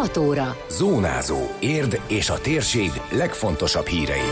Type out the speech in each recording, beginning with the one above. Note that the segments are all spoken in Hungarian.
6 óra. Zónázó. Érd és a térség legfontosabb hírei.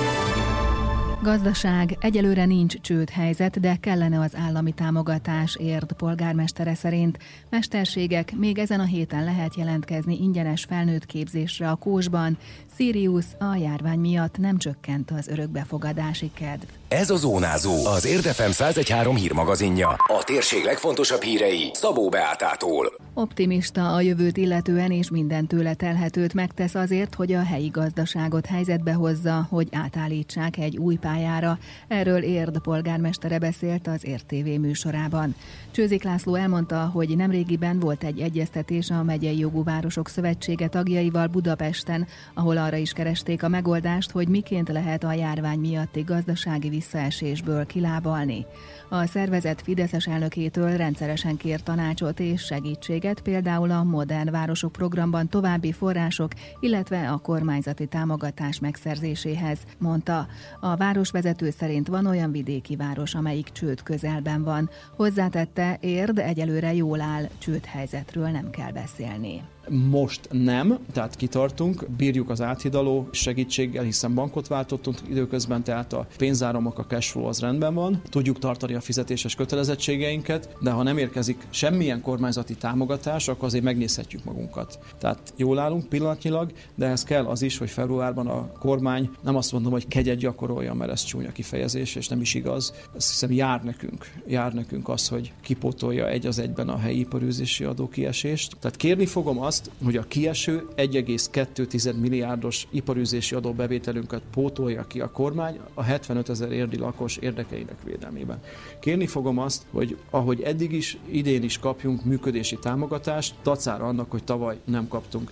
Gazdaság. Egyelőre nincs csőd helyzet, de kellene az állami támogatás, érd polgármestere szerint. Mesterségek, még ezen a héten lehet jelentkezni ingyenes felnőtt képzésre a Kósban. Sirius a járvány miatt nem csökkent az örökbefogadási kedv. Ez a Zónázó, az Érdefem 1013 hírmagazinja. A térség legfontosabb hírei Szabó Beátától. Optimista a jövőt illetően és minden tőle telhetőt megtesz azért, hogy a helyi gazdaságot helyzetbe hozza, hogy átállítsák egy új pályára. Erről Érd polgármestere beszélt az RTV műsorában. Csőzik László elmondta, hogy nemrégiben volt egy egyeztetés a Megyei Jogú Városok Szövetsége tagjaival Budapesten, ahol arra is keresték a megoldást, hogy miként lehet a járvány miatti gazdasági visszaesésből kilábalni. A szervezet Fideszes elnökétől rendszeresen kér tanácsot és segítséget, például a Modern Városok programban további források, illetve a kormányzati támogatás megszerzéséhez, mondta. A városvezető szerint van olyan vidéki város, amelyik csőd közelben van. Hozzátette, érd egyelőre jól áll, csőd helyzetről nem kell beszélni. Most nem, tehát kitartunk, bírjuk az áthidaló segítséggel, hiszen bankot váltottunk időközben, tehát a pénzáramok, a cashflow az rendben van, tudjuk tartani a fizetéses kötelezettségeinket, de ha nem érkezik semmilyen kormányzati támogatás, akkor azért megnézhetjük magunkat. Tehát jól állunk pillanatnyilag, de ez kell az is, hogy februárban a kormány nem azt mondom, hogy kegyet gyakorolja, mert ez csúnya kifejezés, és nem is igaz. Ezt hiszem jár nekünk, jár nekünk az, hogy kipótolja egy az egyben a helyi iparűzési adó kiesést. Tehát kérni fogom azt, azt, hogy a kieső 1,2 milliárdos iparűzési adóbevételünket pótolja ki a kormány a 75 ezer érdi lakos érdekeinek védelmében. Kérni fogom azt, hogy ahogy eddig is, idén is kapjunk működési támogatást, tacára annak, hogy tavaly nem kaptunk.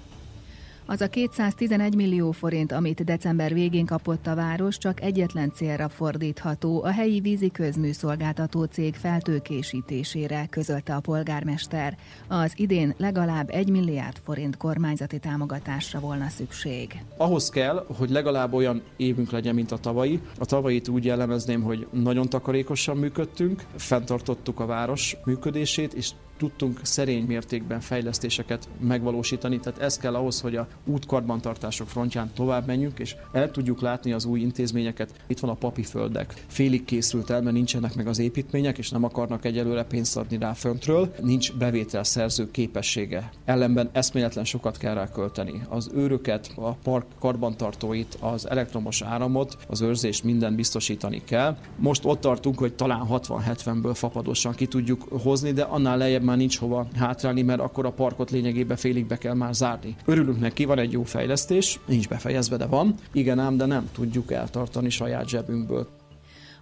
Az a 211 millió forint, amit december végén kapott a város, csak egyetlen célra fordítható, a helyi vízi közműszolgáltató cég feltőkésítésére, közölte a polgármester. Az idén legalább 1 milliárd forint kormányzati támogatásra volna szükség. Ahhoz kell, hogy legalább olyan évünk legyen, mint a tavalyi. A tavalyit úgy jellemezném, hogy nagyon takarékosan működtünk, fenntartottuk a város működését, és tudtunk szerény mértékben fejlesztéseket megvalósítani, tehát ez kell ahhoz, hogy a útkarbantartások frontján tovább menjünk, és el tudjuk látni az új intézményeket. Itt van a papiföldek. Félig készült el, mert nincsenek meg az építmények, és nem akarnak egyelőre pénzt adni rá föntről. Nincs bevételszerző képessége. Ellenben eszméletlen sokat kell rá költeni. Az őröket, a park karbantartóit, az elektromos áramot, az őrzést minden biztosítani kell. Most ott tartunk, hogy talán 60-70-ből fapadosan ki tudjuk hozni, de annál lejjebb már nincs hova hátrálni, mert akkor a parkot lényegében félig be kell már zárni. Örülünk neki, van egy jó fejlesztés, nincs befejezve, de van. Igen ám, de nem tudjuk eltartani saját zsebünkből.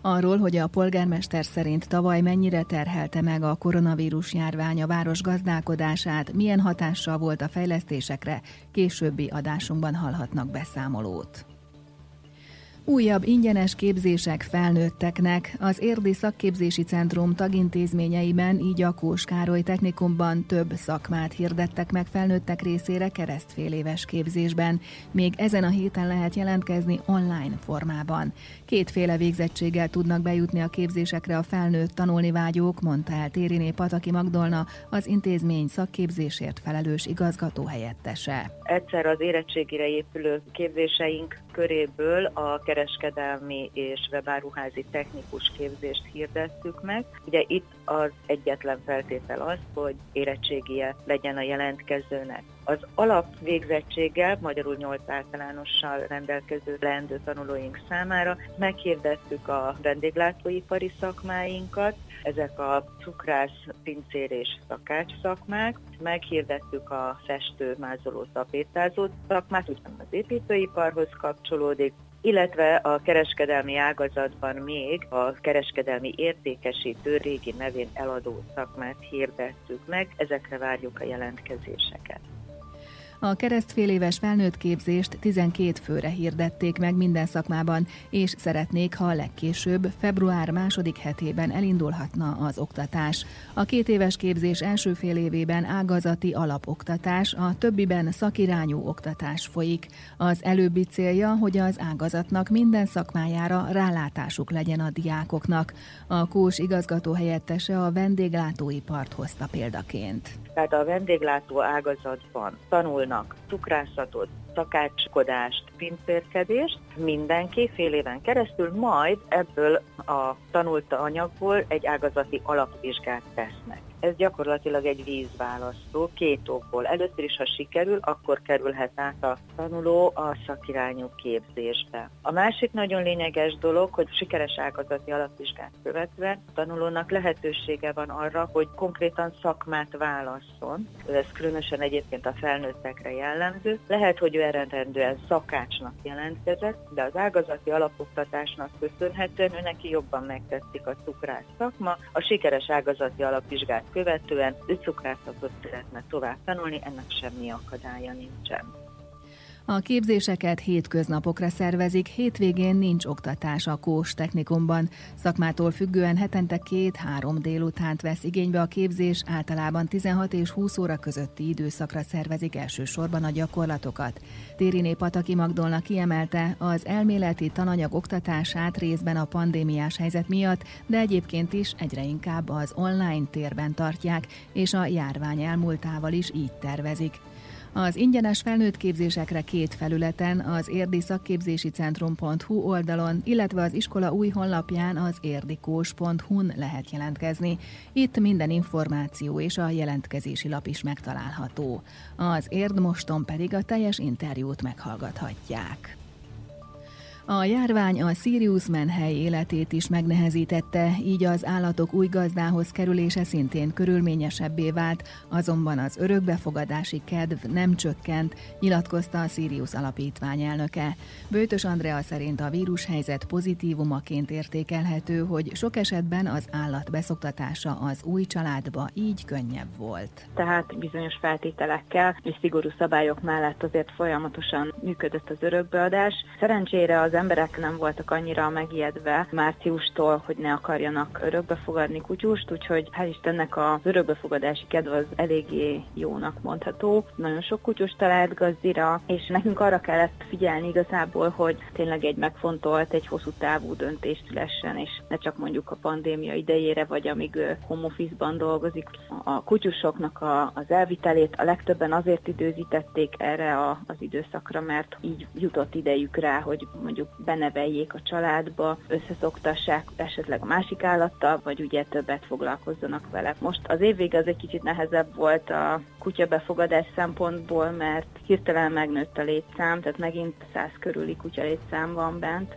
Arról, hogy a polgármester szerint tavaly mennyire terhelte meg a koronavírus járvány a város gazdálkodását, milyen hatással volt a fejlesztésekre, későbbi adásunkban hallhatnak beszámolót. Újabb ingyenes képzések felnőtteknek az Érdi Szakképzési Centrum tagintézményeiben, így a Kós Károly Technikumban több szakmát hirdettek meg felnőttek részére keresztfél éves képzésben. Még ezen a héten lehet jelentkezni online formában. Kétféle végzettséggel tudnak bejutni a képzésekre a felnőtt tanulni vágyók, mondta el Tériné Pataki Magdolna, az intézmény szakképzésért felelős igazgató helyettese. Egyszer az érettségire épülő képzéseink köréből a kereskedelmi és webáruházi technikus képzést hirdettük meg. Ugye itt az egyetlen feltétel az, hogy érettségie legyen a jelentkezőnek. Az alapvégzettséggel, magyarul 8 általánossal rendelkező leendő tanulóink számára meghirdettük a vendéglátóipari szakmáinkat, ezek a cukrász, pincér és szakács szakmák. Meghirdettük a festő, mázoló, tapétázó szakmát, ugyan az építőiparhoz kapcsolódik, illetve a kereskedelmi ágazatban még a kereskedelmi értékesítő régi nevén eladó szakmát hirdettük meg, ezekre várjuk a jelentkezéseket. A keresztféléves felnőtt képzést 12 főre hirdették meg minden szakmában, és szeretnék, ha a legkésőbb február második hetében elindulhatna az oktatás. A két éves képzés első fél évében ágazati alapoktatás, a többiben szakirányú oktatás folyik. Az előbbi célja, hogy az ágazatnak minden szakmájára rálátásuk legyen a diákoknak. A Kós igazgató helyettese a vendéglátóipart hozta példaként. Tehát a vendéglátó ágazatban tanulnak tanulnak cukrászatot, szakácskodást, pincérkedést, mindenki fél éven keresztül, majd ebből a tanult anyagból egy ágazati alapvizsgát tesznek. Ez gyakorlatilag egy vízválasztó két okból. Először is, ha sikerül, akkor kerülhet át a tanuló a szakirányú képzésbe. A másik nagyon lényeges dolog, hogy sikeres ágazati alapvizsgát követve a tanulónak lehetősége van arra, hogy konkrétan szakmát válasszon. Ez különösen egyébként a felnőttekre jellemző. Lehet, hogy ő eredendően szakácsnak jelentkezett, de az ágazati alapoktatásnak köszönhetően ő neki jobban megtetszik a cukrász szakma. A sikeres ágazati alapvizsgát követően ő cukrászatot szeretne tovább tanulni, ennek semmi akadálya nincsen. A képzéseket hétköznapokra szervezik, hétvégén nincs oktatás a Kós technikumban. Szakmától függően hetente két-három délutánt vesz igénybe a képzés, általában 16 és 20 óra közötti időszakra szervezik elsősorban a gyakorlatokat. Tériné Pataki Magdolna kiemelte, az elméleti tananyag oktatását részben a pandémiás helyzet miatt, de egyébként is egyre inkább az online térben tartják, és a járvány elmúltával is így tervezik. Az ingyenes felnőtt képzésekre két felületen, az érdi szakképzési centrum.hu oldalon, illetve az iskola új honlapján az érdikós.hu-n lehet jelentkezni. Itt minden információ és a jelentkezési lap is megtalálható. Az Érd moston pedig a teljes interjút meghallgathatják. A járvány a Sirius menhely életét is megnehezítette, így az állatok új gazdához kerülése szintén körülményesebbé vált, azonban az örökbefogadási kedv nem csökkent, nyilatkozta a Sirius alapítvány elnöke. Bőtös Andrea szerint a vírushelyzet pozitívumaként értékelhető, hogy sok esetben az állat beszoktatása az új családba így könnyebb volt. Tehát bizonyos feltételekkel és szigorú szabályok mellett azért folyamatosan működött az örökbeadás. Szerencsére az az emberek nem voltak annyira megijedve márciustól, hogy ne akarjanak örökbefogadni kutyust, úgyhogy hál' Istennek az örökbefogadási kedv az eléggé jónak mondható. Nagyon sok kutyus talált gazdira, és nekünk arra kellett figyelni igazából, hogy tényleg egy megfontolt, egy hosszú távú döntés szülessen, és ne csak mondjuk a pandémia idejére, vagy amíg home office-ban dolgozik. A kutyusoknak a, az elvitelét a legtöbben azért időzítették erre a, az időszakra, mert így jutott idejük rá, hogy mondjuk mondjuk beneveljék a családba, összeszoktassák esetleg a másik állattal, vagy ugye többet foglalkozzanak vele. Most az évvég az egy kicsit nehezebb volt a kutya befogadás szempontból, mert hirtelen megnőtt a létszám, tehát megint 100 körüli kutya létszám van bent,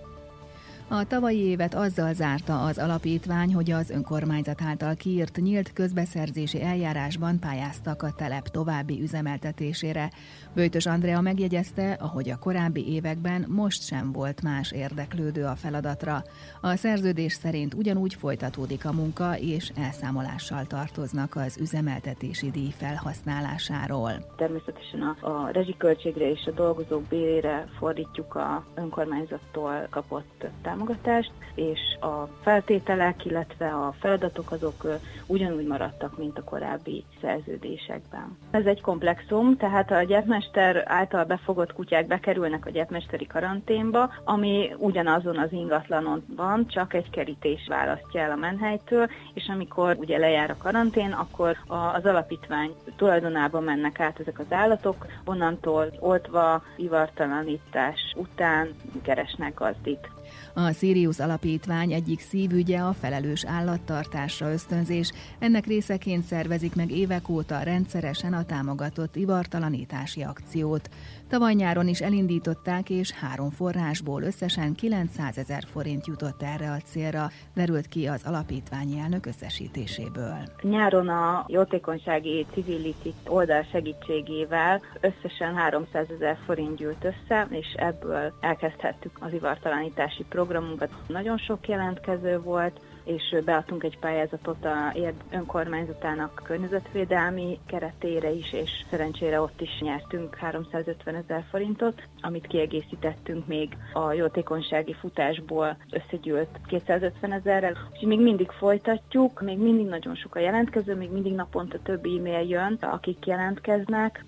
a tavalyi évet azzal zárta az alapítvány, hogy az önkormányzat által kiírt nyílt közbeszerzési eljárásban pályáztak a telep további üzemeltetésére. Bőtös Andrea megjegyezte, ahogy a korábbi években most sem volt más érdeklődő a feladatra. A szerződés szerint ugyanúgy folytatódik a munka, és elszámolással tartoznak az üzemeltetési díj felhasználásáról. Természetesen a, a rezsiköltségre és a dolgozók bérére fordítjuk a önkormányzattól kapott támogatást támogatást, és a feltételek, illetve a feladatok azok ugyanúgy maradtak, mint a korábbi szerződésekben. Ez egy komplexum, tehát a gyepmester által befogott kutyák bekerülnek a gyepmesteri karanténba, ami ugyanazon az ingatlanon van, csak egy kerítés választja el a menhelytől, és amikor ugye lejár a karantén, akkor az alapítvány tulajdonába mennek át ezek az állatok, onnantól oltva, ivartalanítás után keresnek gazdit. A Sirius Alapítvány egyik szívügye a felelős állattartásra ösztönzés. Ennek részeként szervezik meg évek óta rendszeresen a támogatott ivartalanítási akciót. Tavaly nyáron is elindították, és három forrásból összesen 900 ezer forint jutott erre a célra, derült ki az alapítványi elnök összesítéséből. Nyáron a jótékonysági civility oldal segítségével összesen 300 ezer forint gyűlt össze, és ebből elkezdhettük az ivartalanítási programunkat. Nagyon sok jelentkező volt, és beadtunk egy pályázatot a önkormányzatának környezetvédelmi keretére is, és szerencsére ott is nyertünk 350 ezer forintot, amit kiegészítettünk még a jótékonysági futásból összegyűlt 250 ezerrel. És még mindig folytatjuk, még mindig nagyon sok a jelentkező, még mindig naponta több e-mail jön, akik jelentkeznek,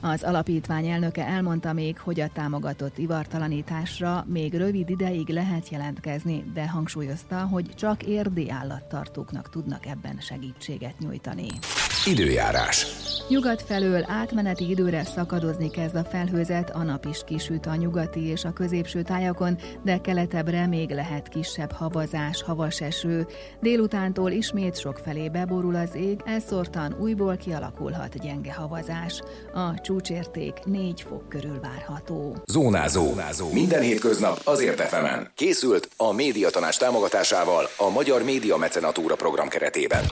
az alapítvány elnöke elmondta még, hogy a támogatott ivartalanításra még rövid ideig lehet jelentkezni, de hangsúlyozta, hogy csak érdi állattartóknak tudnak ebben segítséget nyújtani. Időjárás. Nyugat felől átmeneti időre szakadozni kezd a felhőzet, a nap is kisüt a nyugati és a középső tájakon, de keletebbre még lehet kisebb havazás, havas eső. Délutántól ismét sok felé beborul az ég, elszórtan újból kialakulhat gyenge havazás. A csúcsérték 4 fok körül várható. Zónázó. Zónázó. Minden hétköznap azért efemen. Készült a médiatanás támogatásával a Magyar Média Mecenatúra program keretében.